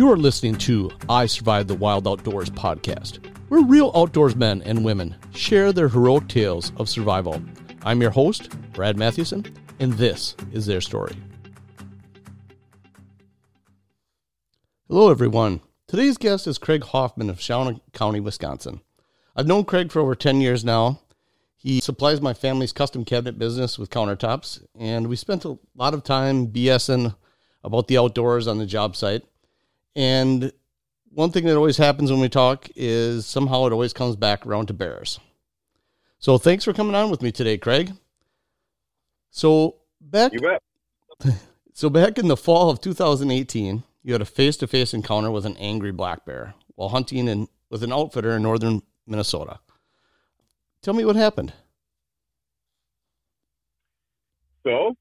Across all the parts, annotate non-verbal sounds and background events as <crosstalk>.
You are listening to I Survived the Wild Outdoors podcast, where real outdoors men and women share their heroic tales of survival. I'm your host, Brad Mathewson, and this is their story. Hello, everyone. Today's guest is Craig Hoffman of Shawano County, Wisconsin. I've known Craig for over 10 years now. He supplies my family's custom cabinet business with countertops, and we spent a lot of time BSing about the outdoors on the job site. And one thing that always happens when we talk is somehow it always comes back around to bears. So thanks for coming on with me today, Craig. So back <laughs> so back in the fall of 2018, you had a face-to-face encounter with an angry black bear while hunting in, with an outfitter in northern Minnesota. Tell me what happened. So,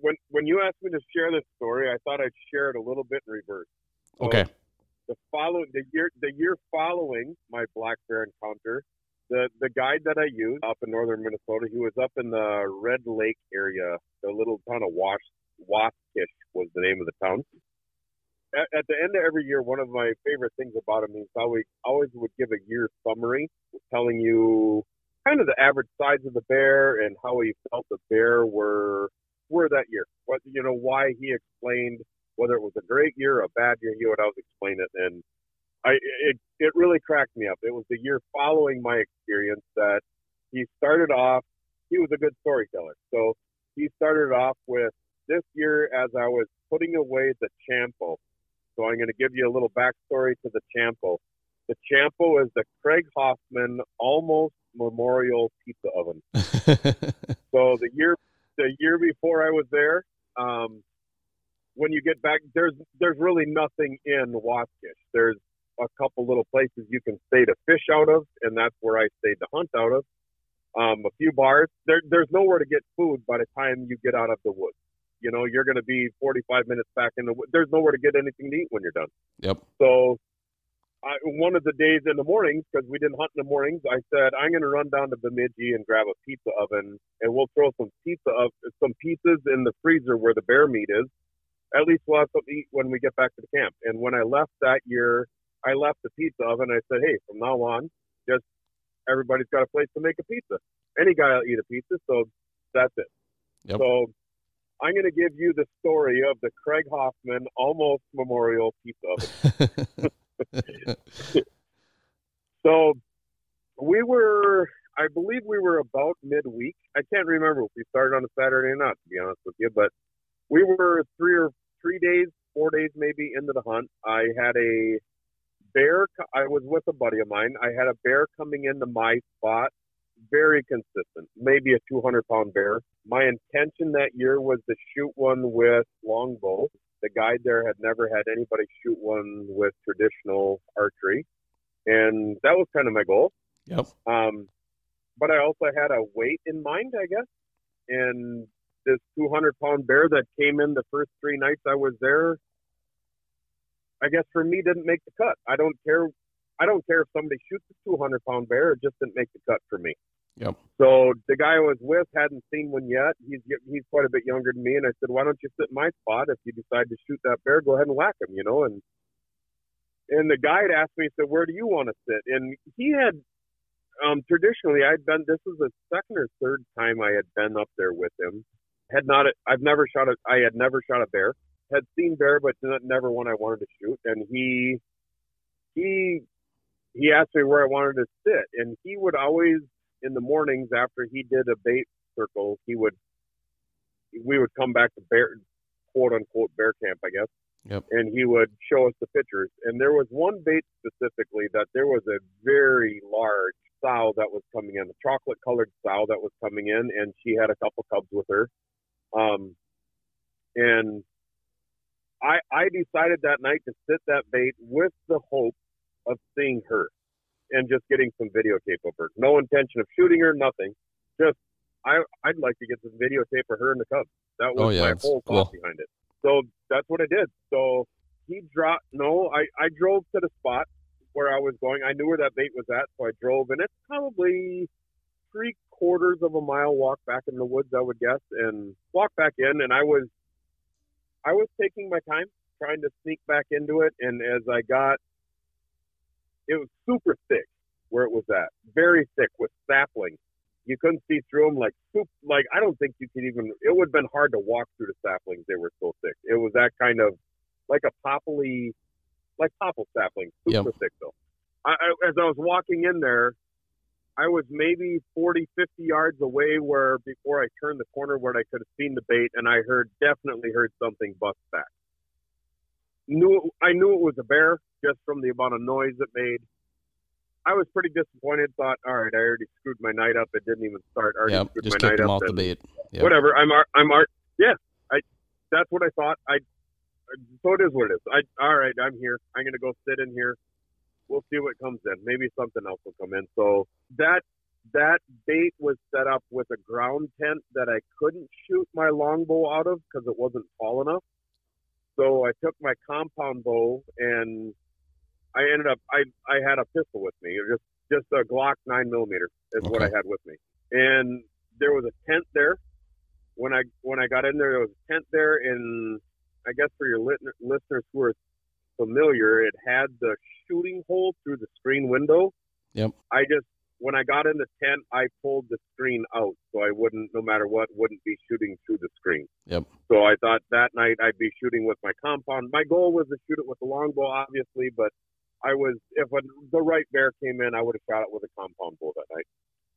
when when you asked me to share this story, I thought I'd share it a little bit in reverse. So Okay. The following the year the year following my black bear encounter, the the guide that I used up in northern Minnesota, he was up in the Red Lake area, the little town of Wash Waskish was the name of the town. At, at the end of every year, one of my favorite things about him is how he always would give a year summary, telling you kind of the average size of the bear and how he felt the bear were were that year. What you know, why he explained whether it was a great year or a bad year, he would always explain it and I it it really cracked me up. It was the year following my experience that he started off he was a good storyteller. So he started off with this year as I was putting away the Champo. So I'm going to give you a little backstory to the Champo. The Champo is the Craig Hoffman almost memorial pizza oven. <laughs> So the year the year before I was there, um, when you get back, there's there's really nothing in Waskish. There's a couple little places you can stay to fish out of, and that's where I stayed to hunt out of. Um, a few bars. There, there's nowhere to get food by the time you get out of the woods. You know, you're going to be 45 minutes back in the woods. There's nowhere to get anything to eat when you're done. yep. So, I, one of the days in the mornings, because we didn't hunt in the mornings, I said I'm going to run down to Bemidji and grab a pizza oven, and we'll throw some pizza of some pizzas in the freezer where the bear meat is. At least we'll have something to eat when we get back to the camp. And when I left that year, I left the pizza oven. I said, hey, from now on, just everybody's got a place to make a pizza. Any guy will eat a pizza, so that's it. Yep. So I'm going to give you the story of the Craig Hoffman almost memorial pizza oven. <laughs> <laughs> So we were, I believe we were about midweek. I can't remember if we started on a Saturday or not, to be honest with you, but we were three or three days, four days maybe into the hunt. I had a bear. I was with a buddy of mine. I had a bear coming into my spot, very consistent, maybe a 200 pound bear. My intention that year was to shoot one with longbow. The guide there had never had anybody shoot one with traditional archery and that was kind of my goal. Yep. Um, but I also had a weight in mind, I guess. And this 200 pound bear that came in the first three nights I was there, I guess for me didn't make the cut. I don't care. I don't care if somebody shoots a 200 pound bear. It just didn't make the cut for me. Yep. So the guy I was with hadn't seen one yet. He's he's quite a bit younger than me, and I said, "Why don't you sit in my spot? If you decide to shoot that bear, go ahead and whack him." You know, and and the guide asked me, he said, "Where do you want to sit?" And he had um, traditionally, I'd been. This was the second or third time I had been up there with him. Had not. I've never shot a. I had never shot a bear. Had seen bear, but not, never one I wanted to shoot. And he, he, he asked me where I wanted to sit, and he would always in the mornings after he did a bait circle, he would. We would come back to bear, quote unquote bear camp, I guess Yep. and he would show us the pictures. And there was one bait specifically that there was a very large sow that was coming in, a chocolate colored sow that was coming in, and she had a couple cubs with her. Um, and I I decided that night to sit that bait with the hope of seeing her and just getting some videotape of her. No intention of shooting her, nothing. Just I I'd like to get some videotape of her and the cubs. That was Oh, yeah, my whole cool. thought behind it. So that's what I did. So he dropped. No, I I drove to the spot where I was going. I knew where that bait was at, so I drove, and it's probably quarters of a mile walk back in the woods, I would guess, and walk back in. And I was I was taking my time, trying to sneak back into it, and as I got, it was super thick where it was at, very thick with saplings. You couldn't see through them like soup. Like I don't think you could even. It would have been hard to walk through the saplings. They were so thick. It was that kind of like a poppily, like popple sapling, super Yep. thick though. I, I, as I was walking in there, I was maybe 40, 50 yards away where before I turned the corner where I could have seen the bait and I heard, definitely heard something bust back. Knew, I knew it was a bear just from the amount of noise it made. I was pretty disappointed, thought, all right, I already screwed my night up. It didn't even start. I already Yep. screwed Just my night him up. off the bait. Yep. whatever. I'm. I'm art. Yeah, I. That's what I thought. I. So it is what it is. I. All right. I'm here. I'm gonna go sit in here. We'll see what comes in. Maybe something else will come in. So that that bait was set up with a ground tent that I couldn't shoot my longbow out of because it wasn't tall enough. So I took my compound bow and I ended up. I I had a pistol with me. Just just a Glock nine millimeter is what I had with me, and there was a tent there when I when I got in there, there was a tent there, and I guess for your lit- listeners who are familiar, it had the shooting hole through the screen window. Yep. I just when I got in the tent, I pulled the screen out so I wouldn't, no matter what, wouldn't be shooting through the screen. Yep. So I thought that night I'd be shooting with my compound. My goal was to shoot it with the longbow, obviously, but I was if a, the right bear came in, I would have shot it with a compound bow that night.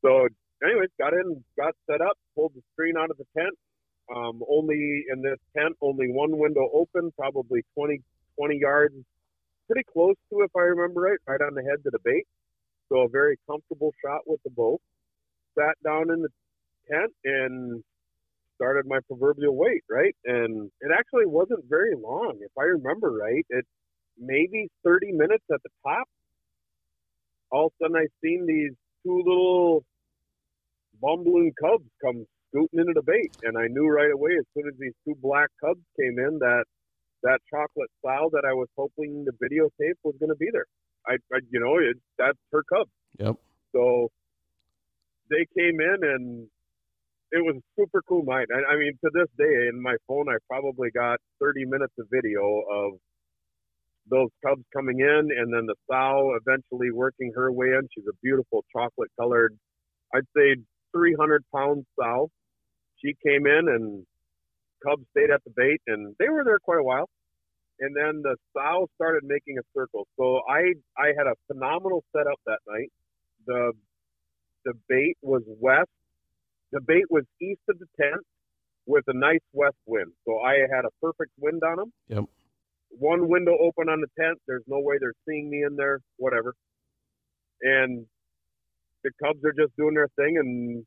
So anyways, got in, got set up, pulled the screen out of the tent. Um, only in this tent, only one window open, probably 20, 20 yards, pretty close to, if I remember right, right on the head to the bait. So a very comfortable shot with the bow. Sat down in the tent and started my proverbial wait, right? And it actually wasn't very long, if I remember right. It maybe 30 minutes at the top. All of a sudden, I seen these two little bumbling cubs come scooting into the bait, and I knew right away as soon as these two black cubs came in that that chocolate sow that I was hoping the videotape was going to be there. I, I you know, it, that's her cub. Yep. So they came in and it was a super cool night. I, I mean, to this day, in my phone, I probably got 30 minutes of video of those cubs coming in and then the sow eventually working her way in. She's a beautiful chocolate colored, I'd say 300 pound sow. She came in and cubs stayed at the bait and they were there quite a while. And then the sow started making a circle. So I I had a phenomenal setup that night. The the bait was west. The bait was east of the tent with a nice west wind. So I had a perfect wind on them. Yep. One window open on the tent. There's no way they're seeing me in there. Whatever. And the cubs are just doing their thing, and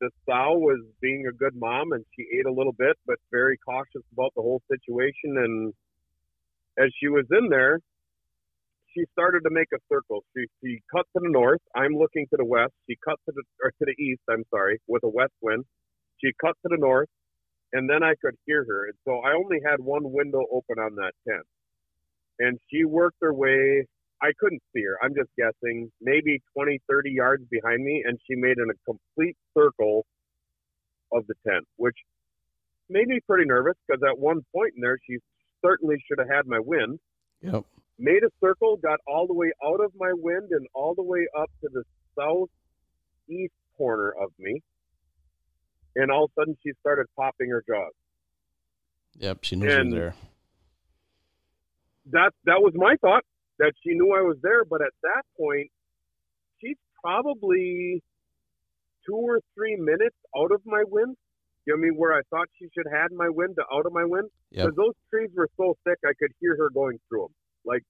the sow was being a good mom, and she ate a little bit, but very cautious about the whole situation. And as she was in there, she started to make a circle. She she cut to the north. I'm looking to the west. She cut to the or to the east. I'm sorry, with a west wind. She cut to the north, and then I could hear her. And so I only had one window open on that tent, and she worked her way. I couldn't see her. I'm just guessing, maybe 20, 30 yards behind me, and she made in a complete circle of the tent, which made me pretty nervous because at one point in there, she certainly should have had my wind Yep. made a circle, got all the way out of my wind and all the way up to the southeast corner of me. And all of a sudden, she started popping her jaws. Yep. She you're And- there. That that was my thought that she knew I was there, but at that point, she's probably two or three minutes out of my wind. You know what I mean? Where I thought she should have had my wind to out of my wind. Yep. because those trees were so thick I could hear her going through them. Like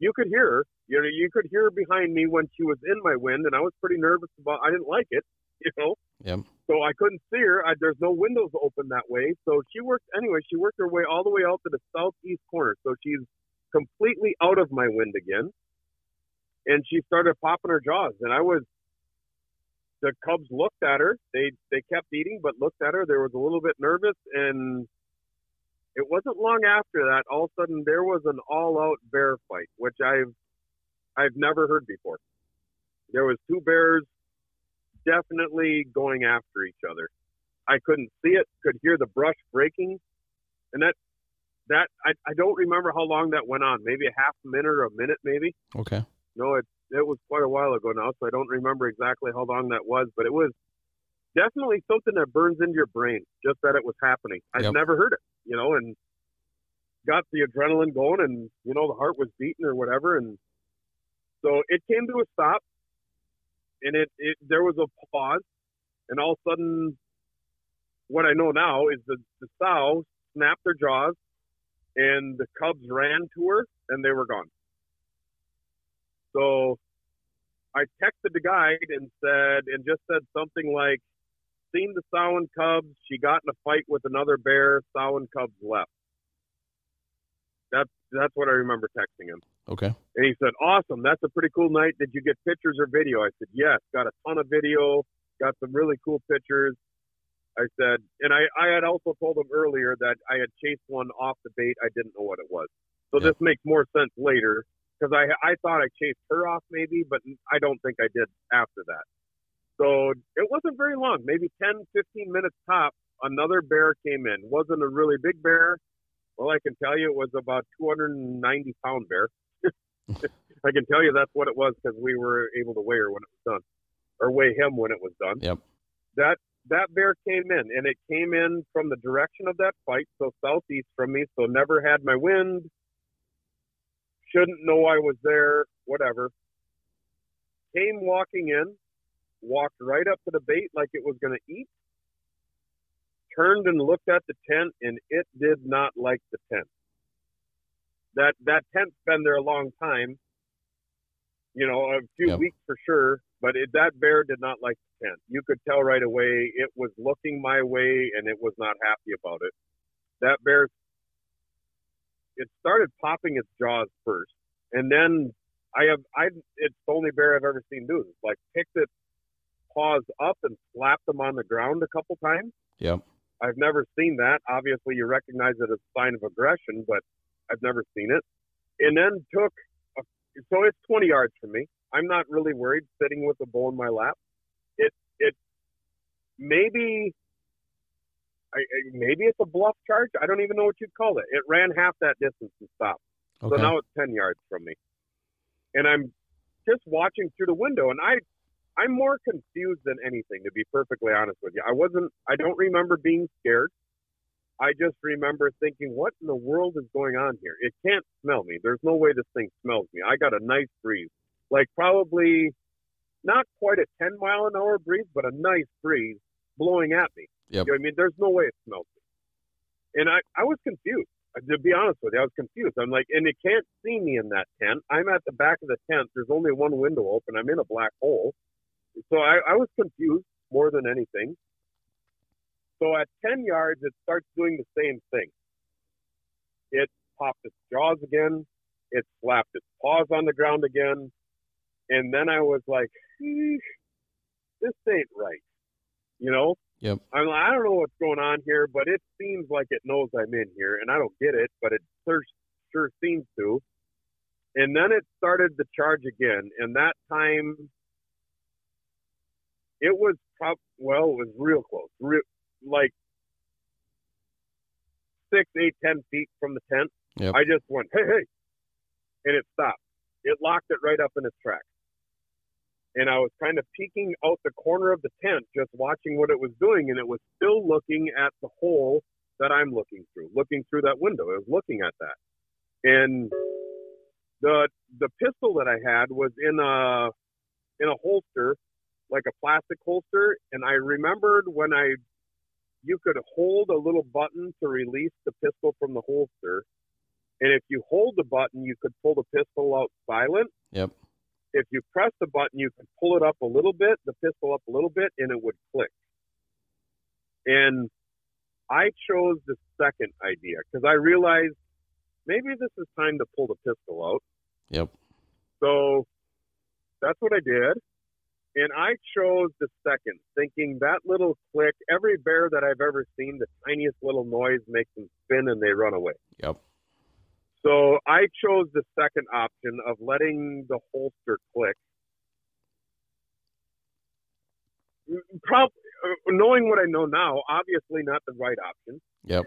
you could hear her, you know, you could hear her behind me when she was in my wind, and I was pretty nervous about. I didn't like it, <laughs> you know. Yep. So I couldn't see her. I, there's no windows open that way. So she worked anyway. She worked her way all the way out to the southeast corner. So she's completely out of my wind again, and she started popping her jaws, and I was. The cubs looked at her. They they kept eating, but looked at her. They was a little bit nervous, and it wasn't long after that. All of a sudden, there was an all-out bear fight, which I've I've never heard before. There was two bears definitely going after each other. I couldn't see it, could hear the brush breaking, and that that I, I don't remember how long that went on. Maybe a half minute or a minute, maybe. Okay. No, it it was quite a while ago now, so I don't remember exactly how long that was, but it was definitely something that burns into your brain just that it was happening. I've Yep. never heard it, you know, and got the adrenaline going, and you know the heart was beating or whatever, and so it came to a stop, and it, it there was a pause, and all of a sudden, what I know now is the the sow snapped their jaws, and the cubs ran to her, and they were gone. So I texted the guide and said, and just said something like, seen the sow and cubs. She got in a fight with another bear. Sow and cubs left. That's that's what I remember texting him. Okay. And he said, "Awesome, that's a pretty cool night. Did you get pictures or video?" I said, "Yes, got a ton of video, got some really cool pictures." I said, and I, I had also told him earlier that I had chased one off the bait. I didn't know what it was. So Yeah. this makes more sense later because I I thought I chased her off maybe, but I don't think I did after that. So it wasn't very long, maybe 10, 15 minutes top. Another bear came in. wasn't a really big bear. Well, I can tell you it was about 290 pound bear. <laughs> I can tell you that's what it was because we were able to weigh her when it was done, or weigh him when it was done. Yep. That that bear came in, and it came in from the direction of that fight, so southeast from me. So never had my wind. Shouldn't know I was there. Whatever. Came walking in, walked right up to the bait like it was going to eat. Turned and looked at the tent, and it did not like the tent that that tent's been there a long time. You know, a few Yep. weeks for sure. But it, that bear did not like the tent. You could tell right away it was looking my way, and it was not happy about it. That bear, it started popping its jaws first, and then I have I. It's the only bear I've ever seen do this. Like picked its paws up and slapped them on the ground a couple times. Yep. I've never seen that. Obviously, you recognize it as a sign of aggression, but I've never seen it. And then took, so it's 20 yards from me. I'm not really worried sitting with a bow in my lap. It, it, maybe, I, I- maybe it's a bluff charge. I don't even know what you'd call it. It ran half that distance and stopped. Okay. So now it's 10 yards from me. And I'm just watching through the window and I I'm more confused than anything to be perfectly honest with you. I wasn't I don't remember being scared. I just remember thinking what in the world is going on here? It can't smell me. There's no way this thing smells me. I got a nice breeze. Like probably not quite a 10 mile an hour breeze, but a nice breeze blowing at me. Yep. You know I mean, there's no way it smells me. And I, I was confused. Uh, to be honest with you, I was confused. I'm like, and it can't see me in that tent. I'm at the back of the tent. There's only one window open. I'm in a black hole. So I, I was confused more than anything. So at 10 yards, it starts doing the same thing. It popped its jaws again. It slapped its paws on the ground again. And then I was like, this ain't right. You know? Yep. I'm like, I don't know what's going on here, but it seems like it knows I'm in here, and I don't get it, but it sure, sure seems to. And then it started the charge again, and that time it was prob well, it was real close, real like six, eight, ten feet from the tent. Yep. I just went, hey, hey, and it stopped. It locked it right up in its tracks. And I was kind of peeking out the corner of the tent, just watching what it was doing, and it was still looking at the hole that I'm looking through, looking through that window. It was looking at that, and the the pistol that I had was in a in a holster, like a plastic holster, and I remembered when I you could hold a little button to release the pistol from the holster, and if you hold the button, you could pull the pistol out silent Yep. if you press the button, you could pull it up a little bit, the pistol up a little bit, and it would click. And I chose the second idea because I realized maybe this is time to pull the pistol out. Yep. So that's what I did. And I chose the second, thinking that little click, every bear that I've ever seen, the tiniest little noise makes them spin and they run away. Yep. So I chose the second option of letting the holster click. Prob- uh, knowing what I know now, obviously not the right option. Yep.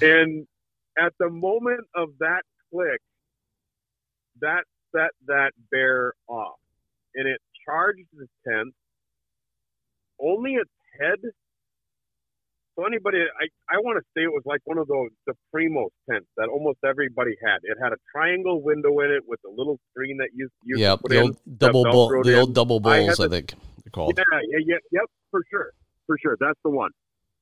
<laughs> And at the moment of that click, that set that bear off, and it charged the tent. Only its head. So anybody, I, I want to say it was like one of those the Primos tents that almost everybody had. It had a triangle window in it with a little screen that you you put The in. old double bull, the in. old double I bulls, I, think they're called. Yeah, yeah, yeah, yep, for sure, for sure. That's the one.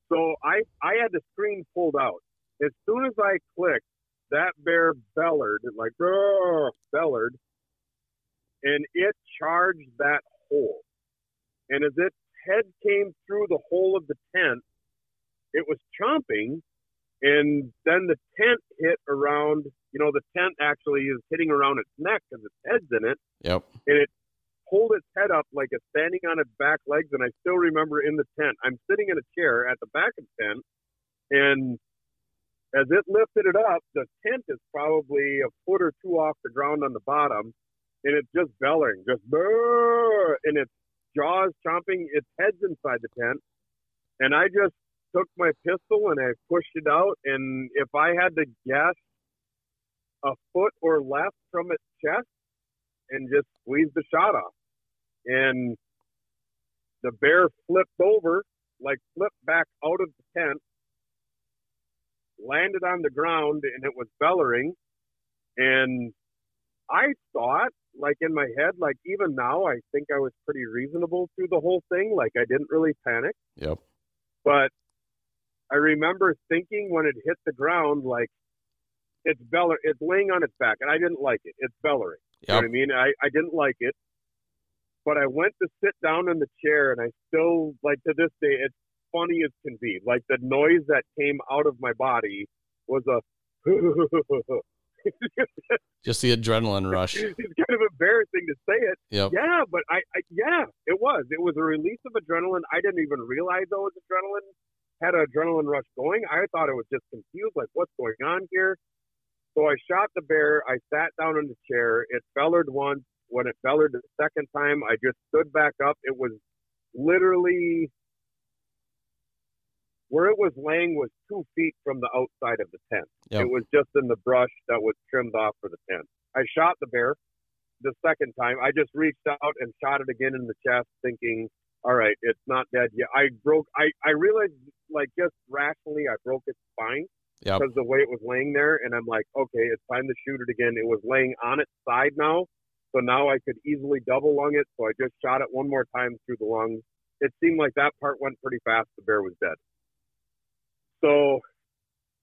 So I I had the screen pulled out. As soon as I clicked, that bear bellered like bellered, and it charged that hole. And as its head came through the hole of the tent, it was chomping, and then the tent hit around. You know, the tent actually is hitting around its neck because its head's in it Yep. And it pulled its head up like it's standing on its back legs, and I still remember in the tent. I'm sitting in a chair at the back of the tent, and as it lifted it up, the tent is probably a foot or two off the ground on the bottom, and it's just bellowing, just "Brrr," and its jaws chomping, its head's inside the tent, and I just took my pistol and I pushed it out, and if I had to guess, a foot or less from its chest, and just squeezed the shot off and the bear flipped over, like flipped back out of the tent, landed on the ground, and it was bellowing. And I thought, like in my head, like even now, I think I was pretty reasonable through the whole thing. Like I didn't really panic, Yep. but I remember thinking when it hit the ground, like it's beller, it's laying on its back, and I didn't like it. It's bellowing. You know what I mean? I, I didn't like it. But I went to sit down in the chair and I still like to this day it's funny as can be. Like the noise that came out of my body was a <laughs> <laughs> Just the adrenaline rush. it's kind of embarrassing to say it. Yep. Yeah, but I, I yeah, it was. It was a release of adrenaline. I didn't even realize I was adrenaline had an adrenaline rush going. I thought it was just confused, like what's going on here. So I shot the bear. I sat down in the chair. It bellered once. When it bellered the second time, I just stood back up. It was literally where it was laying was two feet from the outside of the tent. Yep. It was just in the brush that was trimmed off for the tent. I shot the bear the second time. I just reached out and shot it again in the chest, thinking, "All right, it's not dead yet." I broke. I I realized, like, just rationally, I broke its spine Yep. because the way it was laying there, and I'm like, "Okay, it's time to shoot it again." It was laying on its side now, so now I could easily double lung it. So I just shot it one more time through the lungs. It seemed like that part went pretty fast. The bear was dead. So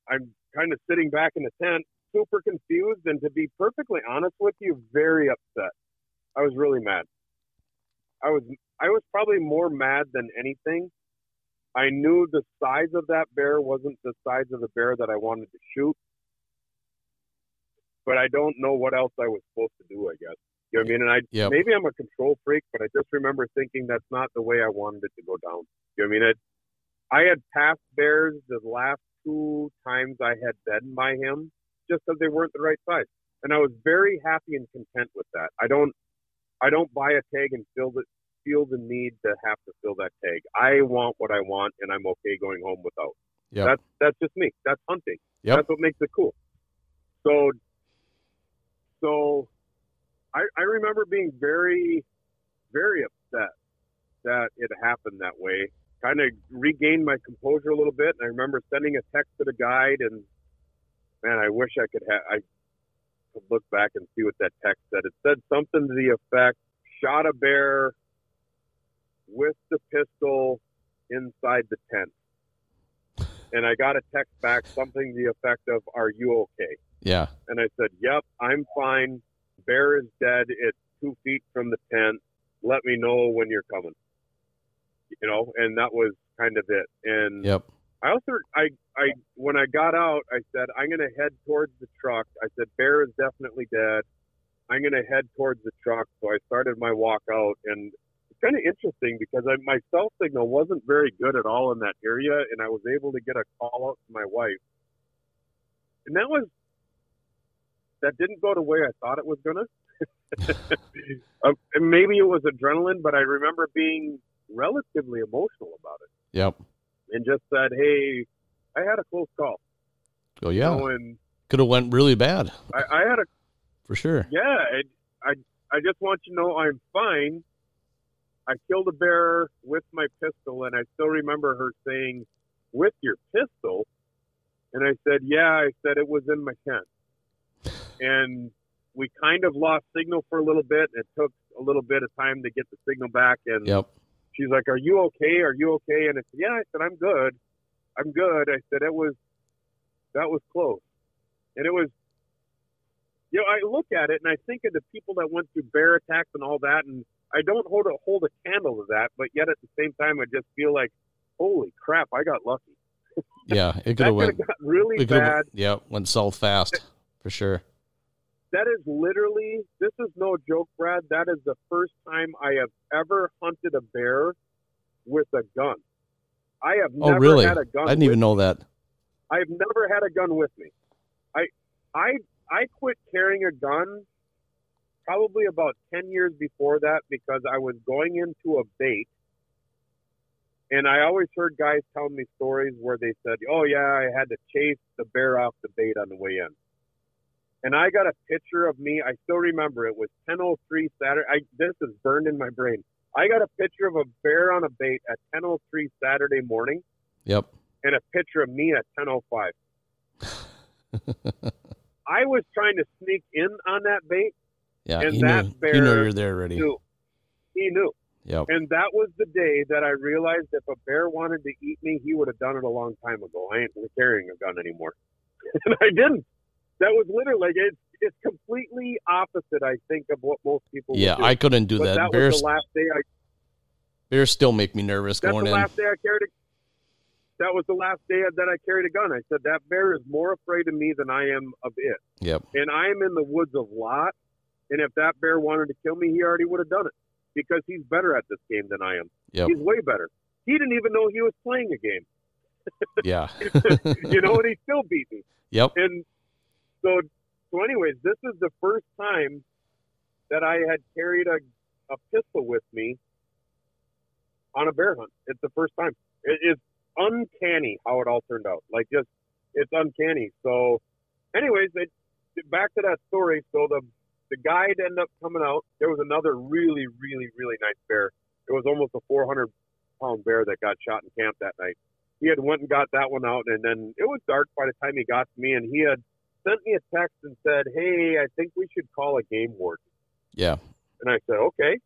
I'm kind of sitting back in the tent, super confused, and to be perfectly honest with you, very upset. I was really mad. I was I was probably more mad than anything. I knew the size of that bear wasn't the size of the bear that I wanted to shoot, but I don't know what else I was supposed to do. I guess you know what I mean. And I Yep. maybe I'm a control freak, but I just remember thinking that's not the way I wanted it to go down. You know what I mean? It, I had passed bears the last two times I had been by him just because they weren't the right size, and I was very happy and content with that. I don't, I don't buy a tag and feel the feel the need to have to fill that tag. I want what I want, and I'm okay going home without. Yep. That's that's just me. That's hunting. Yep. That's what makes it cool. So, so, I I remember being very, very upset that it happened that way. Kind of regained my composure a little bit, and I remember sending a text to the guide, and man, I wish I could have. I could look back and see what that text said. It said something to the effect: "Shot a bear with the pistol inside the tent." And I got a text back, something to the effect of, "Are you okay?" Yeah. And I said, Yep, I'm fine. Bear is dead. It's two feet from the tent. Let me know when you're coming. You know, and that was kind of it. And Yep. I also, I, I, when I got out, I said, I'm going to head towards the truck. I said, Bear is definitely dead. I'm going to head towards the truck. So I started my walk out, and it's kind of interesting because I, my cell signal wasn't very good at all in that area, and I was able to get a call out to my wife. And that was that didn't go the way I thought it was gonna. <laughs> <laughs> uh, maybe it was adrenaline, but I remember being relatively emotional about it. Yep. And just said, "Hey, I had a close call." Oh yeah. You know, and Could have went really bad I, I had a for sure. yeah. I, I I just want you to know I'm fine. I killed a bear with my pistol, and I still remember her saying, "With your pistol," and I said, "Yeah." I said it was in my tent, and we kind of lost signal for a little bit. It took a little bit of time to get the signal back, and Yep. She's like, "Are you okay? Are you okay?" And I said, "Yeah." I said, "I'm good. I'm good." I said, "It was that was close," and it was. You know, I look at it and I think of the people that went through bear attacks and all that, and I don't hold a hold a candle to that, but yet at the same time, I just feel like, holy crap, I got lucky. Yeah. It <laughs> could have went. really bad. Yeah. Went south fast for sure. That is literally this is no joke brad. That is the first time i have ever hunted a bear with a gun. I have Oh never really? had a gun I didn't even know that. i've never had a gun with me. I i i quit carrying a gun probably about 10 years before that because i was going into a bait. And i always heard guys telling me stories where they said oh yeah i had to chase the bear off the bait on the way in and I got a picture of me. I still remember it was 10:03 Saturday. I, this is burned in my brain. I got a picture of a bear on a bait at 10:03 Saturday morning, Yep. and a picture of me at 10:05. <laughs> I was trying to sneak in on that bait. Yeah. And he that knew. he bear knew you're there already. Knew. He knew, Yep. and that was the day that I realized if a bear wanted to eat me, he would have done it a long time ago. I ain't carrying a gun anymore, <laughs> and I didn't. That was literally like it's it's completely opposite. I think of what most people. would Yeah. I couldn't do but that. that Bears. was the last day I. bears still make me nervous That's going the in. last day I carried a. That was the last day that I carried a gun. I said that bear is more afraid of me than I am of it, Yep. and I am in the woods a lot. And if that bear wanted to kill me, he already would have done it because he's better at this game than I am. Yep. He's way better. He didn't even know he was playing a game, Yeah. <laughs> you know, and he still beat me. <laughs> yep. And so, so anyways, this is the first time that I had carried a, a pistol with me on a bear hunt. It's the first time. It, it's uncanny how it all turned out. Like just, it's uncanny. So, anyways, it, back to that story. So the the guide ended up coming out. There was another really, really, really nice bear. It was almost a 400 pound bear that got shot in camp that night. He had went and got that one out, and then it was dark by the time he got to me, and he had sent me a text and said, "Hey, I think we should call a game warden." Yeah. And I said, "Okay."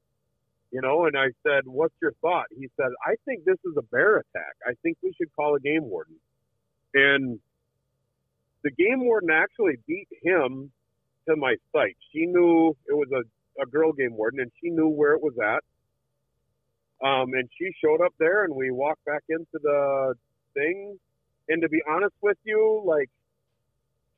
You know, and I said, "What's your thought?" He said, "I think this is a bear attack. I think we should call a game warden." And the game warden actually beat him to my site. She knew it was a, a girl game warden, and she knew where it was at. Um, and she showed up there, and we walked back into the thing. And to be honest with you, like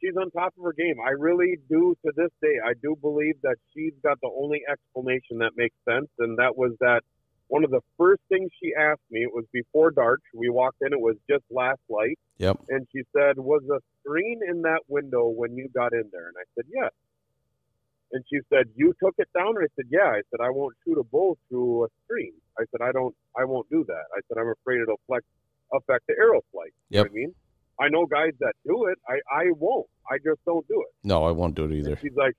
she's on top of her game. I really do to this day. I do believe that she's got the only explanation that makes sense, and that was that one of the first things she asked me. It was before dark. We walked in. It was just last light, Yep. and she said, "Was a screen in that window when you got in there?" And I said, "Yes." And she said, "You took it down?" And I said, "Yeah." I said, "I won't shoot a bull through a screen." I said, "I don't. I won't do that." I said, "I'm afraid it'll affect affect the arrow flight." You know Yep. what I mean? I know guys that do it. I I won't. I just don't do it. No, I won't do it either. And she's like,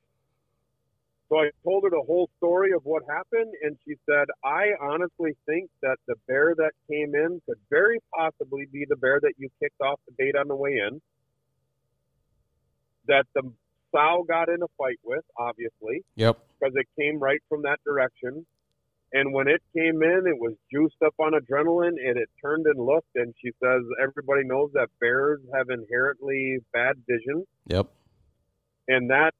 so I told her the whole story of what happened, and she said, I honestly think that the bear that came in could very possibly be the bear that you kicked off the bait on the way in. That the sow got in a fight with, obviously, Yep. because it came right from that direction. And when it came in, it was juiced up on adrenaline and it turned and looked. And she says everybody knows that bears have inherently bad vision Yep. and that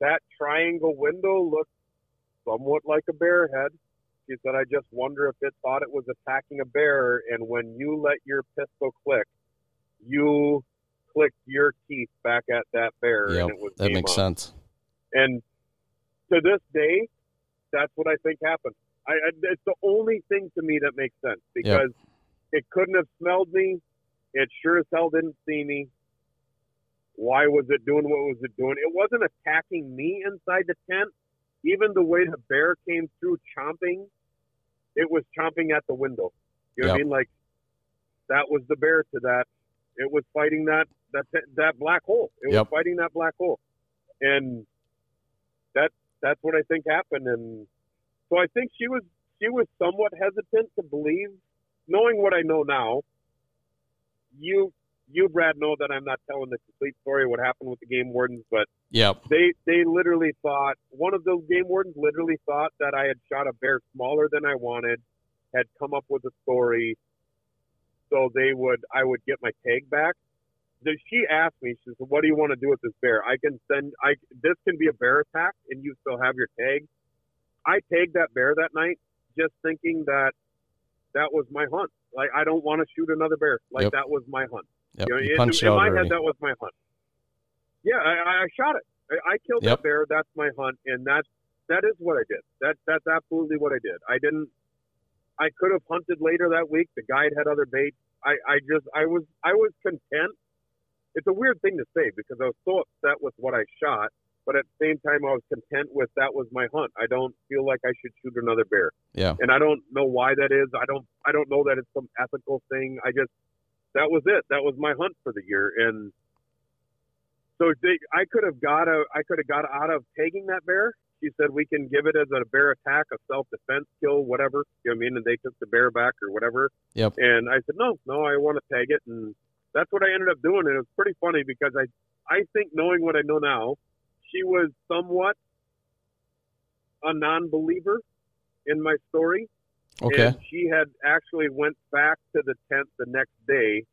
that triangle window looked somewhat like a bear head. She said, "I just wonder if it thought it was attacking a bear, and when you let your pistol click, you clicked your teeth back at that bear, Yep. and it was That makes sense. And to this day, that's what I think happened. I, I it's the only thing to me that makes sense because it couldn't have smelled me. It sure as hell didn't see me. Why was it doing what was it doing? It wasn't attacking me inside the tent. even the way the bear came through chomping, it was chomping at the window. You know what I mean? Like that was the bear to that. It was fighting that that that black hole. It Yep. was fighting that black hole, and that that's what I think happened. And so I think she was she was somewhat hesitant to believe, knowing what I know now. You you Brad know that I'm not telling the complete story of what happened with the game wardens, but Yep. they they literally thought one of those game wardens literally thought that I had shot a bear smaller than I wanted, had come up with a story, so they would I would get my tag back. Then She asked me, she said, "What do you want to do with this bear? I can send I this can be a bear attack, and you still have your tag." I tagged that bear that night, just thinking that that was my hunt. Like I don't want to shoot another bear. Like Yep. that was my hunt. Yep. You know, You in- punched in, out my already. head, that was my hunt. Yeah, I, I shot it. I, I killed Yep. that bear. That's my hunt, and that's that is what I did. That that's absolutely what I did. I didn't. I could have hunted later that week. The guide had other baits. I, I just I was I was content. It's a weird thing to say because I was so upset with what I shot, but at the same time I was content with that was my hunt. I don't feel like I should shoot another bear Yeah. and I don't know why that is. I don't I don't know that it's some ethical thing. I just that was it. That was my hunt for the year, and so they, I could have got a I could have got out of taking that bear. She said we can give it as a bear attack, a self defense kill, whatever. You know what I mean? And they took the bear back or whatever. Yep. And I said no, no, I want to tag it, and that's what I ended up doing. And it was pretty funny because I I think knowing what I know now, she was somewhat a non-believer in my story. Okay. And she had actually went back to the tent the next day.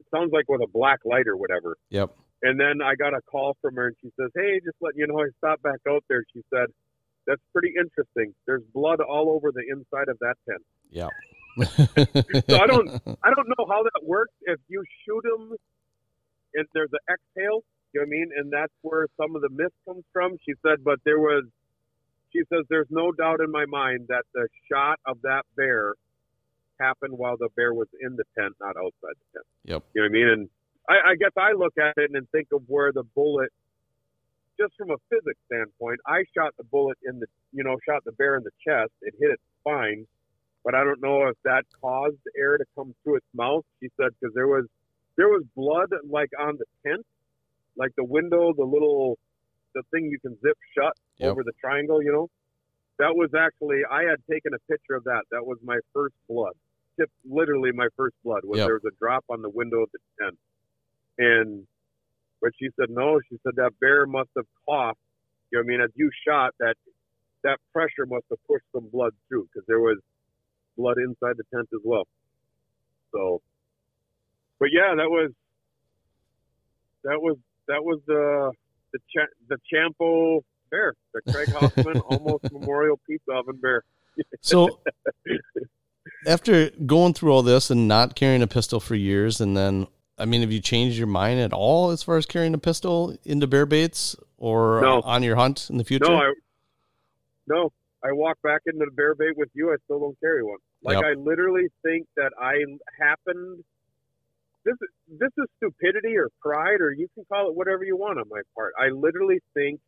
It sounds like with a black light or whatever. Yep. And then I got a call from her and she says, Hey, just letting you know I stopped back out there. She said, That's pretty interesting. There's blood all over the inside of that tent. Yeah. <laughs> So I don't <laughs> I don't know how that works. If you shoot them and there's an exhale, you know what I mean? And that's where some of the mist comes from. She said, but there was she says there's no doubt in my mind that the shot of that bear happened while the bear was in the tent, not outside the tent. Yep. You know what I mean? And I, I guess I look at it and think of where the bullet just from a physics standpoint, I shot the bullet in the you know, shot the bear in the chest, it hit its spine but I don't know if that caused air to come through its mouth. She said because there was there was blood like on the tent, like the window, the little the thing you can zip shut Yep. over the triangle. You know, that was actually I had taken a picture of that. That was my first blood. Tip, literally my first blood was Yep. there was a drop on the window of the tent, and but she said no. She said that bear must have coughed. You know, what I mean, as you shot that that pressure must have pushed some blood through because there was blood inside the tent as well. So, but yeah, that was that was that was the the Ch- the Champo bear, the Craig Hoffman <laughs> almost Memorial Pizza Oven bear. So <laughs> after going through all this and not carrying a pistol for years, and then I mean, have you changed your mind at all as far as carrying a pistol into bear baits or No. on your hunt in the future? No, I no, I walk back into the bear bait with you. I still don't carry one. Like Yep. I literally think that I happened. This is this is stupidity or pride or you can call it whatever you want on my part. I literally think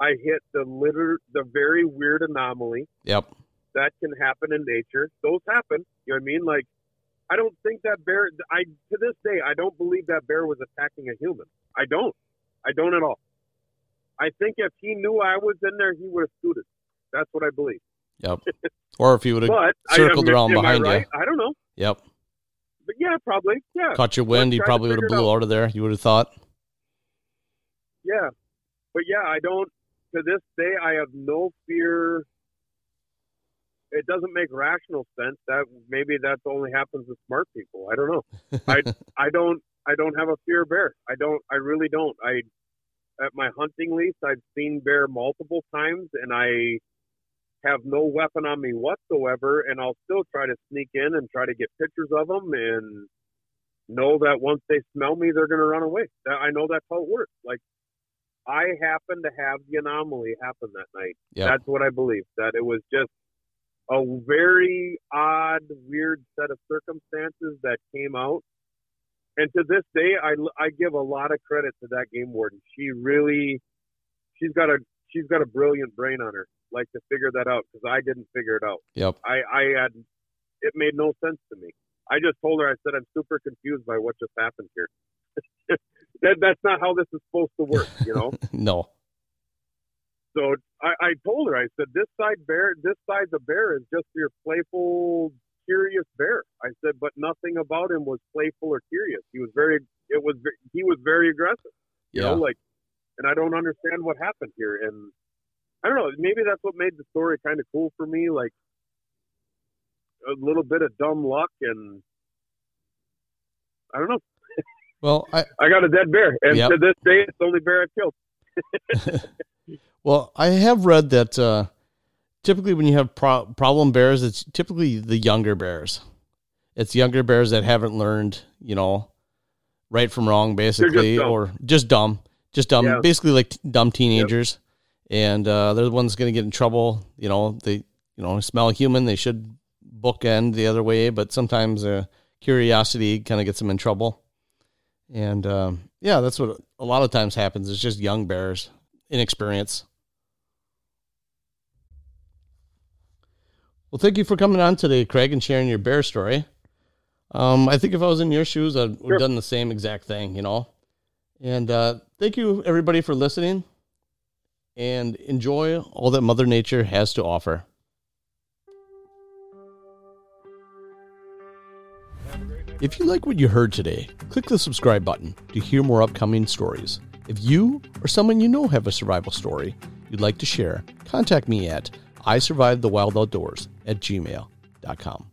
I hit the litter the very weird anomaly Yep. that can happen in nature. Those happen. You know what I mean? Like I don't think that bear. I to this day I don't believe that bear was attacking a human. I don't. I don't at all. I think if he knew I was in there, he would have scooted. That's what I believe. Yep. Or if he would have circled I, am, around behind I you. I don't know. Yep. But yeah, probably. Yeah. Caught your wind, you probably would have blew out. out of there. You would have thought. Yeah. But yeah, I don't. To this day, I have no fear. It doesn't make rational sense. That maybe that only happens to smart people. I don't know. <laughs> I I don't I don't have a fear of bear. I don't. I really don't. I at my hunting lease, I've seen bear multiple times, and I have no weapon on me whatsoever, and I'll still try to sneak in and try to get pictures of them, and know that once they smell me, they're going to run away. That- I know that's how it works. Like I happen to have the anomaly happen that night. Yep. That's what I believe. That it was just a very odd, weird set of circumstances that came out. And to this day, I, I give a lot of credit to that game warden. She really, she's got a, she's got a brilliant brain on her, like to figure that out because I didn't figure it out. Yep. I I had it made no sense to me. I just told her I said I'm super confused by what just happened here. <laughs> that that's not how this is supposed to work, you know. <laughs> no. So I, I told her I said this side bear, this side the bear is just your playful, curious bear. I said, but nothing about him was playful or curious. He was very, it was he was very aggressive. You Yeah. know, like, and I don't understand what happened here. And I don't know, maybe that's what made the story kind of cool for me. Like a little bit of dumb luck and I don't know. Well, I <laughs> I got a dead bear, and Yep. to this day, it's the only bear I've killed. <laughs> <laughs> well, I have read that uh, typically when you have pro- problem bears, it's typically the younger bears. It's younger bears that haven't learned, you know, right from wrong, basically, dumb. or just dumb, just dumb, Yeah. basically like t- dumb teenagers, and uh, they're the ones going to get in trouble. You know, they you know smell human, they should bookend the other way, but sometimes uh, curiosity kind of gets them in trouble. And um, yeah, that's what a lot of times happens. It's just young bears, inexperience. Well, thank you for coming on today, Craig, and sharing your bear story. Um, I think if I was in your shoes, I'd Sure. have done the same exact thing, you know. And uh, thank you, everybody, for listening. And enjoy all that Mother Nature has to offer. If you like what you heard today, click the subscribe button to hear more upcoming stories. If you or someone you know have a survival story you'd like to share, contact me at I survived the wild outdoors at gmail.com.